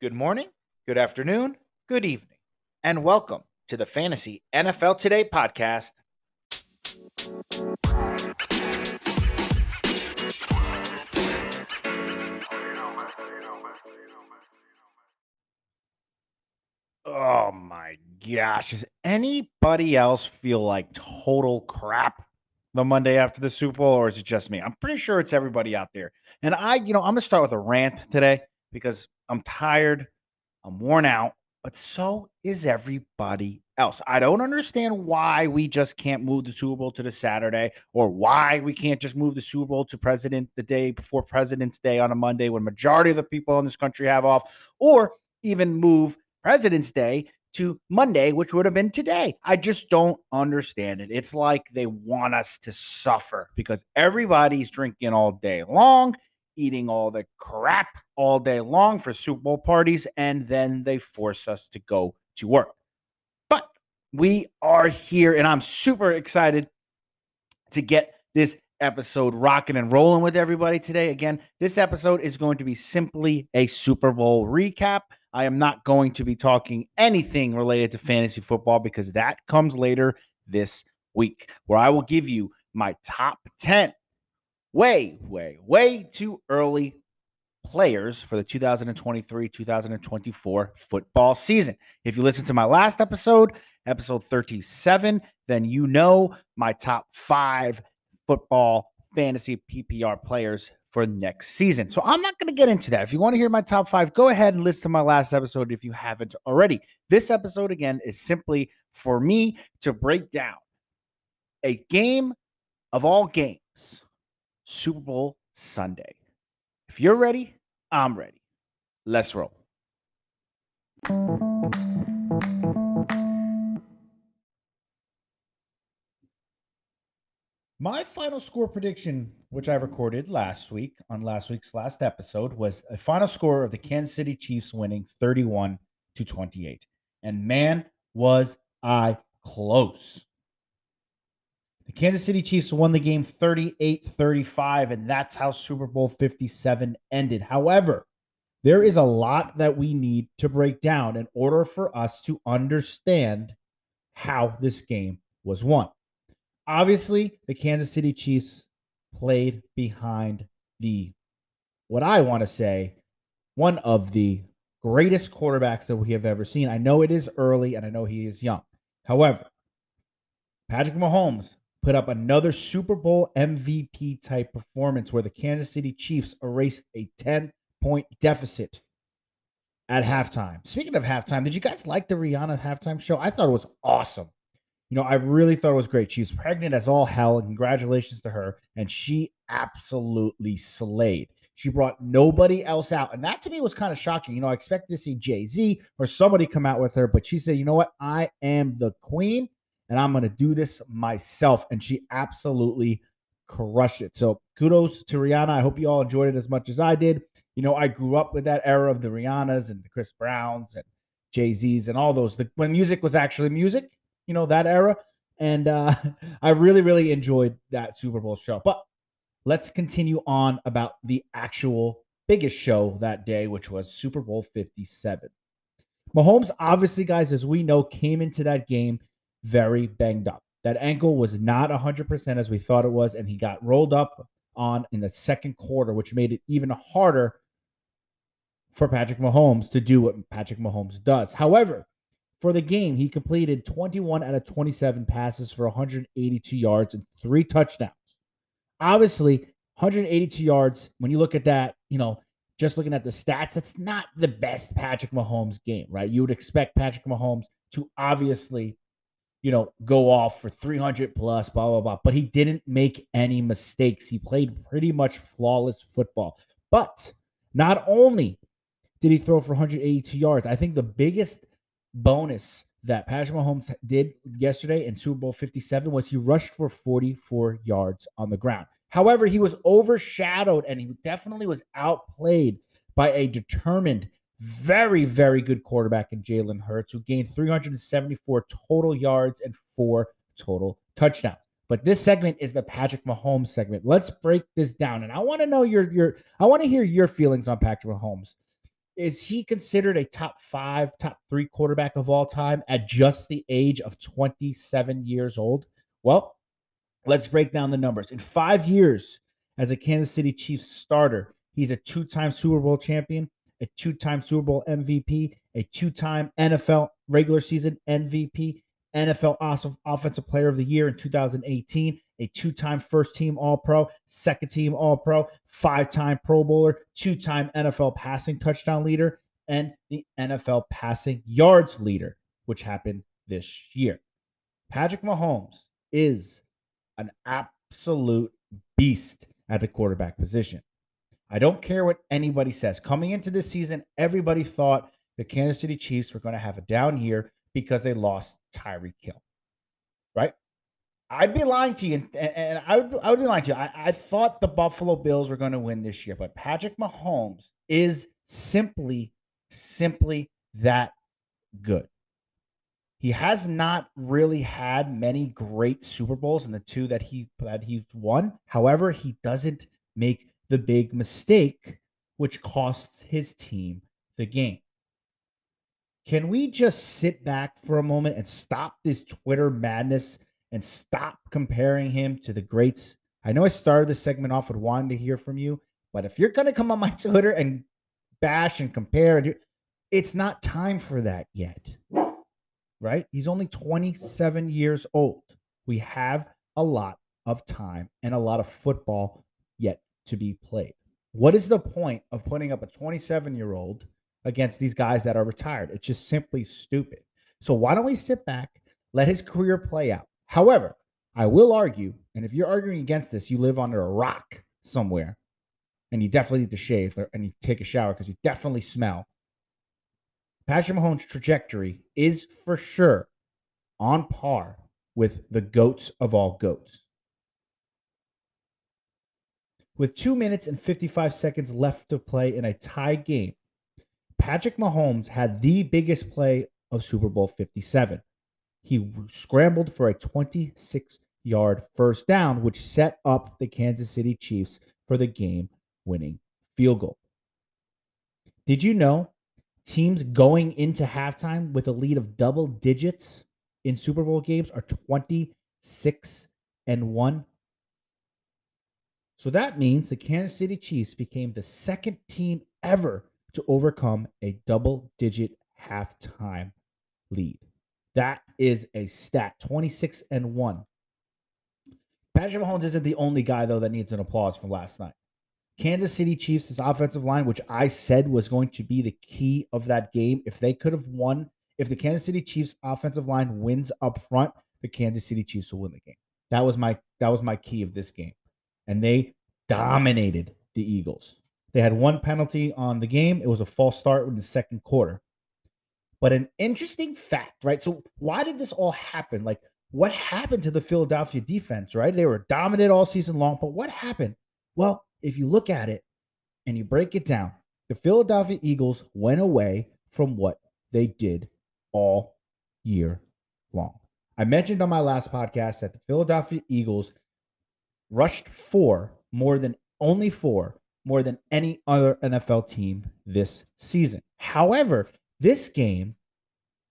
Good morning, good afternoon, good evening, and welcome to the Fantasy NFL Today podcast. Oh my gosh. Does anybody else feel like total crap the Monday after the Super Bowl, or is it just me? I'm pretty sure it's everybody out there. And I, you know, I'm going to start with a rant today because I'm tired, I'm worn out, but so is everybody else. I don't understand why we just can't move the Super Bowl to the Saturday or why we can't just move the Super Bowl to President the day before President's Day on a Monday when majority of the people in this country have off or even move President's Day to Monday, which would have been today. I just don't understand it. It's like they want us to suffer because everybody's drinking all day long, eating all the crap all day long for Super Bowl parties, and then they force us to go to work. But we are here, and I'm super excited to get this episode rocking and rolling with everybody today. Again, this episode is going to be simply a Super Bowl recap. I am not going to be talking anything related to fantasy football because that comes later this week, where I will give you my top 10 way, way, way too early players for the 2023 2024 football season. If you listen to my last episode, episode 37, then you know my top five football fantasy PPR players for next season. So I'm not going to get into that. If you want to hear my top five, go ahead and listen to my last episode if you haven't already. This episode, again, is simply for me to break down a game of all games, Super Bowl Sunday. If you're ready, I'm ready. Let's roll. My final score prediction, which I recorded last week on last week's last episode, was a final score of the Kansas City Chiefs winning 31 to 28. And man, was I close. The Kansas City Chiefs won the game 38 35, and that's how Super Bowl 57 ended. However, there is a lot that we need to break down in order for us to understand how this game was won obviously the Kansas City Chiefs played behind the what I want to say one of the greatest quarterbacks that we have ever seen. I know it is early and I know he is young. However, Patrick Mahomes put up another Super Bowl MVP type performance where the Kansas City Chiefs erased a 10 point deficit at halftime. Speaking of halftime, did you guys like the Rihanna halftime show? I thought it was awesome you know, I really thought it was great. She was pregnant as all hell, congratulations to her. And she absolutely slayed. She brought nobody else out. And that to me was kind of shocking. You know, I expected to see Jay Z or somebody come out with her, but she said, you know what? I am the queen and I'm going to do this myself. And she absolutely crushed it. So kudos to Rihanna. I hope you all enjoyed it as much as I did. You know, I grew up with that era of the Rihannas and the Chris Browns and Jay Z's and all those. The, when music was actually music you know, that era. And uh, I really, really enjoyed that Super Bowl show. But let's continue on about the actual biggest show that day, which was Super Bowl 57. Mahomes, obviously, guys, as we know, came into that game very banged up. That ankle was not 100% as we thought it was, and he got rolled up on in the second quarter, which made it even harder for Patrick Mahomes to do what Patrick Mahomes does. However, for the game, he completed 21 out of 27 passes for 182 yards and three touchdowns. Obviously, 182 yards, when you look at that, you know, just looking at the stats, that's not the best Patrick Mahomes game, right? You would expect Patrick Mahomes to obviously, you know, go off for 300 plus, blah, blah, blah. But he didn't make any mistakes. He played pretty much flawless football. But not only did he throw for 182 yards, I think the biggest bonus that Patrick Mahomes did yesterday in Super Bowl 57 was he rushed for 44 yards on the ground. However, he was overshadowed and he definitely was outplayed by a determined, very, very good quarterback in Jalen Hurts, who gained 374 total yards and four total touchdowns. But this segment is the Patrick Mahomes segment. Let's break this down. And I want to know your your I want to hear your feelings on Patrick Mahomes is he considered a top five, top three quarterback of all time at just the age of 27 years old? Well, let's break down the numbers. In five years as a Kansas City Chiefs starter, he's a two time Super Bowl champion, a two time Super Bowl MVP, a two time NFL regular season MVP, NFL Offensive Player of the Year in 2018, a two time first team All Pro, second team All Pro, five time Pro Bowler, two time NFL passing touchdown leader, and the NFL passing yards leader, which happened this year. Patrick Mahomes is an absolute beast at the quarterback position. I don't care what anybody says. Coming into this season, everybody thought the Kansas City Chiefs were going to have a down year because they lost Tyreek Hill, Right? I'd be lying to you, and, and I would I would be lying to you. I, I thought the Buffalo Bills were going to win this year, but Patrick Mahomes is simply, simply that good. He has not really had many great Super Bowls in the two that he that he's won. However, he doesn't make the big mistake, which costs his team the game. Can we just sit back for a moment and stop this Twitter madness and stop comparing him to the greats? I know I started this segment off with wanting to hear from you, but if you're going to come on my Twitter and bash and compare, it's not time for that yet. Right? He's only 27 years old. We have a lot of time and a lot of football to be played. What is the point of putting up a 27 year old against these guys that are retired. It's just simply stupid. So why don't we sit back, let his career play out? However, I will argue, and if you're arguing against this, you live under a rock somewhere, and you definitely need to shave and you take a shower because you definitely smell. Patrick Mahomes' trajectory is for sure on par with the goats of all goats. With two minutes and 55 seconds left to play in a tie game, Patrick Mahomes had the biggest play of Super Bowl 57. He scrambled for a 26 yard first down, which set up the Kansas City Chiefs for the game winning field goal. Did you know teams going into halftime with a lead of double digits in Super Bowl games are 26 and 1? So that means the Kansas City Chiefs became the second team ever to overcome a double digit halftime lead. That is a stat 26 and 1. Patrick Mahomes isn't the only guy, though, that needs an applause from last night. Kansas City Chiefs' offensive line, which I said was going to be the key of that game, if they could have won, if the Kansas City Chiefs offensive line wins up front, the Kansas City Chiefs will win the game. That was my that was my key of this game. And they dominated the Eagles. They had one penalty on the game. It was a false start in the second quarter. But an interesting fact, right? So, why did this all happen? Like, what happened to the Philadelphia defense, right? They were dominant all season long, but what happened? Well, if you look at it and you break it down, the Philadelphia Eagles went away from what they did all year long. I mentioned on my last podcast that the Philadelphia Eagles rushed four more than only four more than any other NFL team this season. However, this game,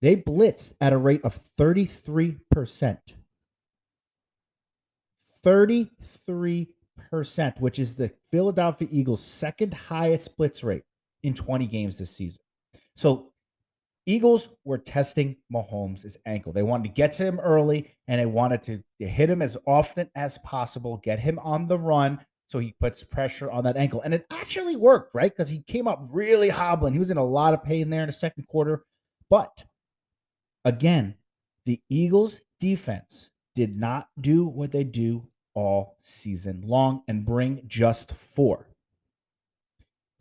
they blitzed at a rate of 33%. 33%, which is the Philadelphia Eagles' second highest blitz rate in 20 games this season. So, Eagles were testing Mahomes' ankle. They wanted to get to him early and they wanted to hit him as often as possible, get him on the run, so he puts pressure on that ankle. And it actually worked, right? Because he came up really hobbling. He was in a lot of pain there in the second quarter. But again, the Eagles defense did not do what they do all season long and bring just four.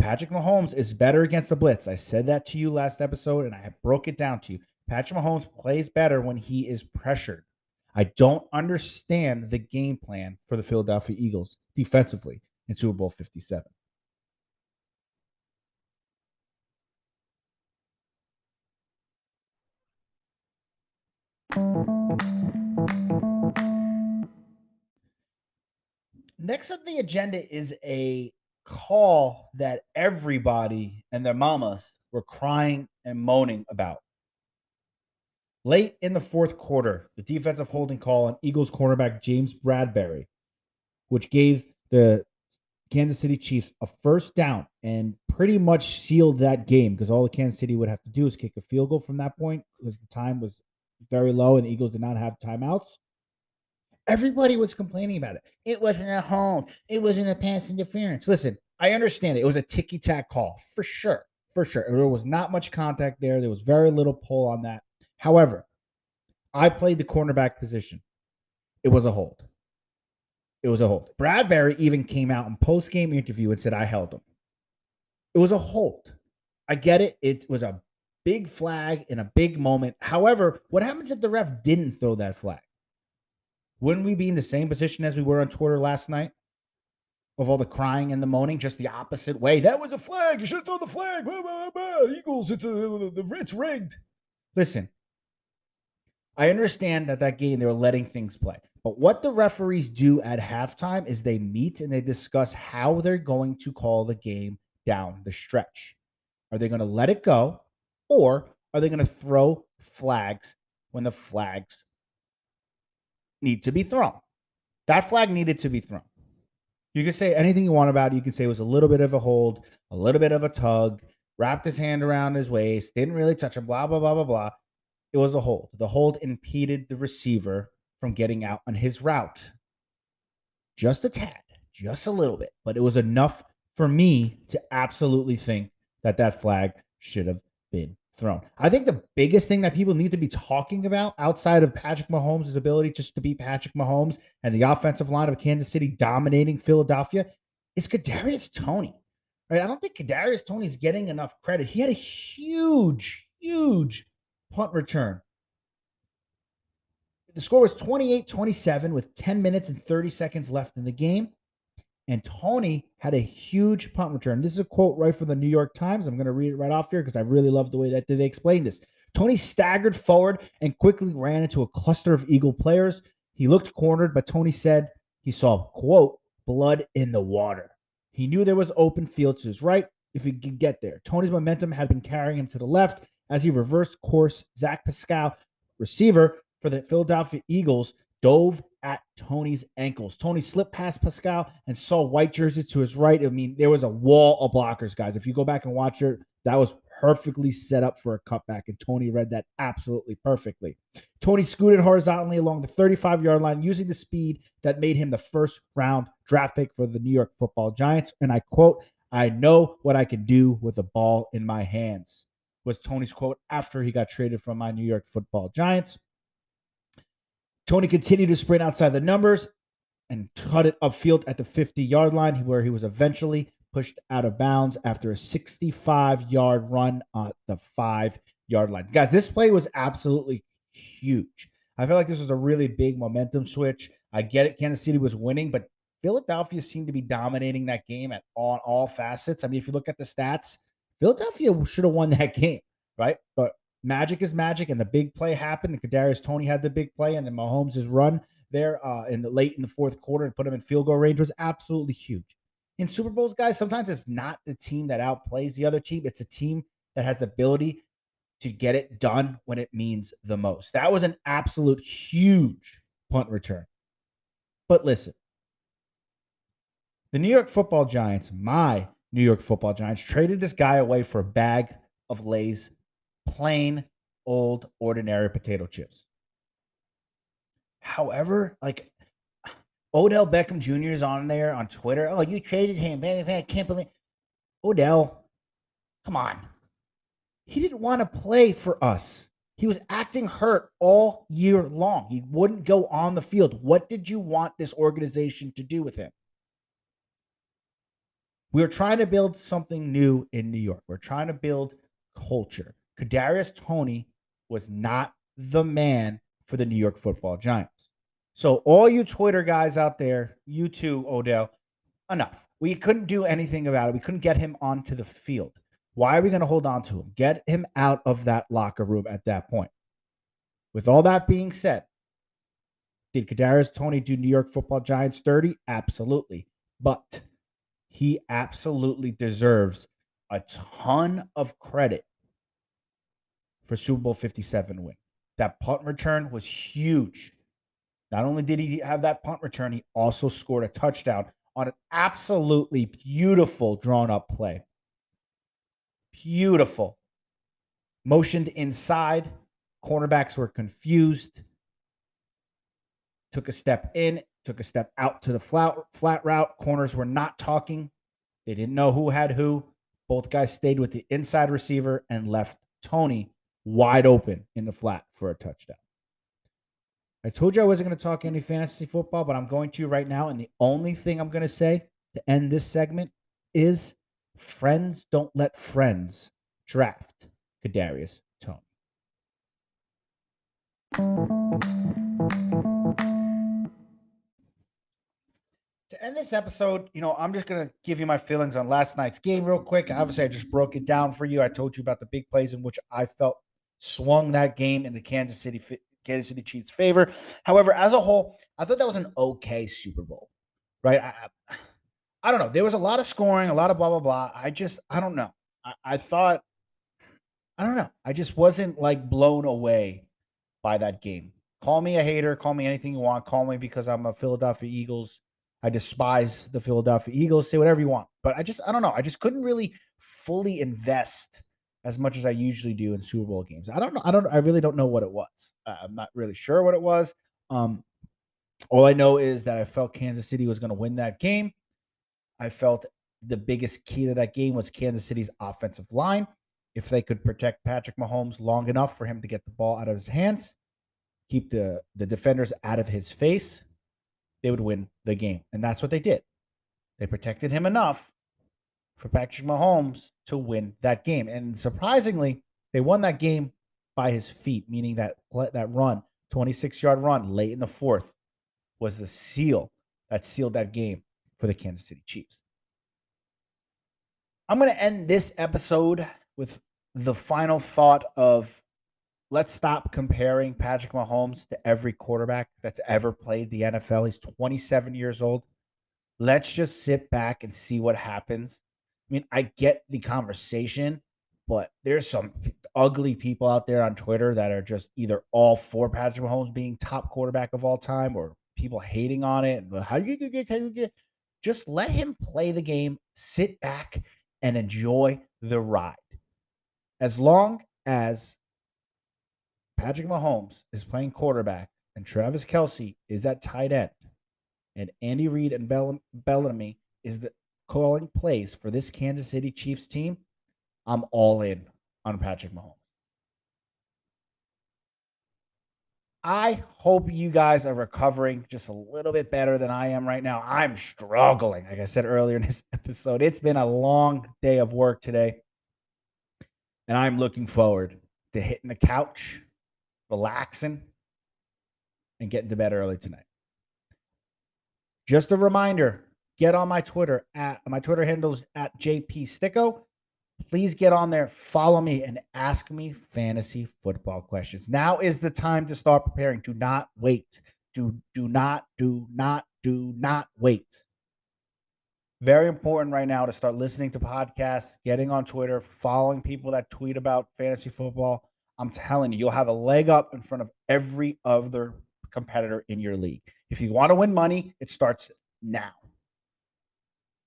Patrick Mahomes is better against the blitz. I said that to you last episode and I broke it down to you. Patrick Mahomes plays better when he is pressured. I don't understand the game plan for the Philadelphia Eagles defensively in Super Bowl 57. Next up on the agenda is a call that everybody and their mamas were crying and moaning about. Late in the fourth quarter, the defensive holding call on Eagles cornerback James Bradberry, which gave the Kansas City Chiefs a first down and pretty much sealed that game because all the Kansas City would have to do is kick a field goal from that point because the time was very low and the Eagles did not have timeouts. Everybody was complaining about it. It wasn't a hold. It wasn't a pass interference. Listen, I understand it. It was a ticky tack call for sure. For sure. There was not much contact there. There was very little pull on that. However, I played the cornerback position. It was a hold. It was a hold. Bradberry even came out in post game interview and said, I held him. It was a hold. I get it. It was a big flag in a big moment. However, what happens if the ref didn't throw that flag? Wouldn't we be in the same position as we were on Twitter last night? Of all the crying and the moaning, just the opposite way. That was a flag. You should have thrown the flag. Blah, blah, blah. Eagles, it's a, it's rigged. Listen, I understand that that game they were letting things play. But what the referees do at halftime is they meet and they discuss how they're going to call the game down the stretch. Are they going to let it go or are they going to throw flags when the flags need to be thrown? That flag needed to be thrown. You can say anything you want about it. You can say it was a little bit of a hold, a little bit of a tug, wrapped his hand around his waist, didn't really touch him, blah, blah, blah, blah, blah. It was a hold. The hold impeded the receiver from getting out on his route. Just a tad, just a little bit, but it was enough for me to absolutely think that that flag should have been thrown. I think the biggest thing that people need to be talking about outside of Patrick Mahomes' ability just to beat Patrick Mahomes and the offensive line of Kansas City dominating Philadelphia is Kadarius Toney. Right? I don't think Kadarius Toney is getting enough credit. He had a huge, huge punt return. The score was 28 27 with 10 minutes and 30 seconds left in the game. And Toney had a huge punt return. This is a quote right from the New York Times. I'm going to read it right off here because I really love the way that they explained this. Toney staggered forward and quickly ran into a cluster of Eagle players. He looked cornered, but Toney said he saw, quote, blood in the water. He knew there was open field to his right if he could get there. Toney's momentum had been carrying him to the left, as he reversed course. Zach Pascal, receiver for the Philadelphia Eagles, dove at Toney's ankles. Toney slipped past Pascal and saw white jersey to his right. I mean, there was a wall of blockers, guys. If you go back and watch it, that was perfectly set up for a cutback, and Toney read that absolutely perfectly. Toney scooted horizontally along the 35 yard line using the speed that made him the first round draft pick for the New York football Giants. And I quote, I know what I can do with the ball in my hands was Toney's quote after he got traded from my New York football Giants. Toney continued to sprint outside the numbers and cut it upfield at the 50 yard line, where he was eventually pushed out of bounds after a 65 yard run on the five yard line. Guys, this play was absolutely huge. I feel like this was a really big momentum switch. I get it. Kansas City was winning, but Philadelphia seemed to be dominating that game at all, all facets. I mean, if you look at the stats, Philadelphia should have won that game, right? But magic is magic, and the big play happened. And Kadarius Toney had the big play, and then Mahomes' run there uh, in the late in the fourth quarter and put him in field goal range was absolutely huge. In Super Bowls, guys, sometimes it's not the team that outplays the other team; it's a team that has the ability to get it done when it means the most. That was an absolute huge punt return. But listen, the New York Football Giants, my New York football Giants traded this guy away for a bag of Lay's plain old ordinary potato chips. However, like Odell Beckham Jr. is on there on Twitter. Oh, you traded him. Man, I can't believe Odell. Come on. He didn't want to play for us. He was acting hurt all year long. He wouldn't go on the field. What did you want this organization to do with him? We're trying to build something new in New York. We're trying to build culture. Kadarius Toney was not the man for the New York Football Giants. So all you Twitter guys out there, you too, Odell, enough. We couldn't do anything about it. We couldn't get him onto the field. Why are we going to hold on to him? Get him out of that locker room at that point. With all that being said, did Kadarius Toney do New York Football Giants dirty? Absolutely. But he absolutely deserves a ton of credit for Super Bowl 57 win. That punt return was huge. Not only did he have that punt return, he also scored a touchdown on an absolutely beautiful drawn up play. Beautiful. Motioned inside. Cornerbacks were confused. Took a step in, took a step out to the flat, flat route. Corners were not talking. They didn't know who had who. Both guys stayed with the inside receiver and left Toney wide open in the flat for a touchdown. I told you I wasn't going to talk any fantasy football, but I'm going to right now. And the only thing I'm going to say to end this segment is friends don't let friends draft Kadarius Toney. To end this episode, you know, I'm just going to give you my feelings on last night's game real quick. Obviously, I just broke it down for you. I told you about the big plays in which I felt swung that game in the Kansas City Kansas City Chiefs' favor. However, as a whole, I thought that was an okay Super Bowl, right? I, I don't know. There was a lot of scoring, a lot of blah blah blah. I just, I don't know. I, I thought, I don't know. I just wasn't like blown away by that game. Call me a hater. Call me anything you want. Call me because I'm a Philadelphia Eagles. I despise the Philadelphia Eagles. Say whatever you want. But I just, I don't know. I just couldn't really fully invest as much as I usually do in Super Bowl games. I don't know. I don't. I really don't know what it was. I'm not really sure what it was. Um, all I know is that I felt Kansas City was going to win that game. I felt the biggest key to that game was Kansas City's offensive line. If they could protect Patrick Mahomes long enough for him to get the ball out of his hands, keep the the defenders out of his face, they would win the game. And that's what they did. They protected him enough for Patrick Mahomes to win that game. And surprisingly, they won that game by his feet, meaning that that run, 26 yard run late in the fourth, was the seal that sealed that game for the Kansas City Chiefs. I'm going to end this episode with the final thought of let's stop comparing Patrick Mahomes to every quarterback that's ever played the NFL. He's 27 years old. Let's just sit back and see what happens I mean, I get the conversation, but there's some ugly people out there on Twitter that are just either all for Patrick Mahomes being top quarterback of all time or people hating on it. How do you get, how do you get? Just let him play the game, sit back and enjoy the ride. As long as Patrick Mahomes is playing quarterback and Travis Kelce is at tight end and Andy Reid and Bell- Bellamy is the calling plays for this Kansas City Chiefs team, I'm all in on Patrick Mahomes. I hope you guys are recovering just a little bit better than I am right now. I'm struggling, like I said earlier in this episode. It's been a long day of work today. And I'm looking forward to hitting the couch, relaxing, and getting to bed early tonight. Just a reminder get on my Twitter at my Twitter handles at JP Sticko. Please get on there, follow me, and ask me fantasy football questions. Now is the time to start preparing. Do not wait. Do do not do not do not wait. Very important right now to start listening to podcasts, getting on Twitter, following people that tweet about fantasy football. I'm telling you, you'll have a leg up in front of every other competitor in your league. If you want to win money, it starts now.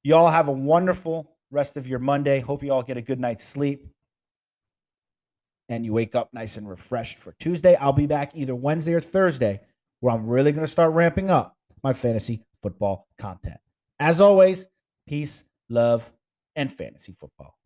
Y'all have a wonderful rest of your Monday. Hope you all get a good night's sleep and you wake up nice and refreshed for Tuesday. I'll be back either Wednesday or Thursday where I'm really going to start ramping up my fantasy football content. As always, peace, love, and fantasy football.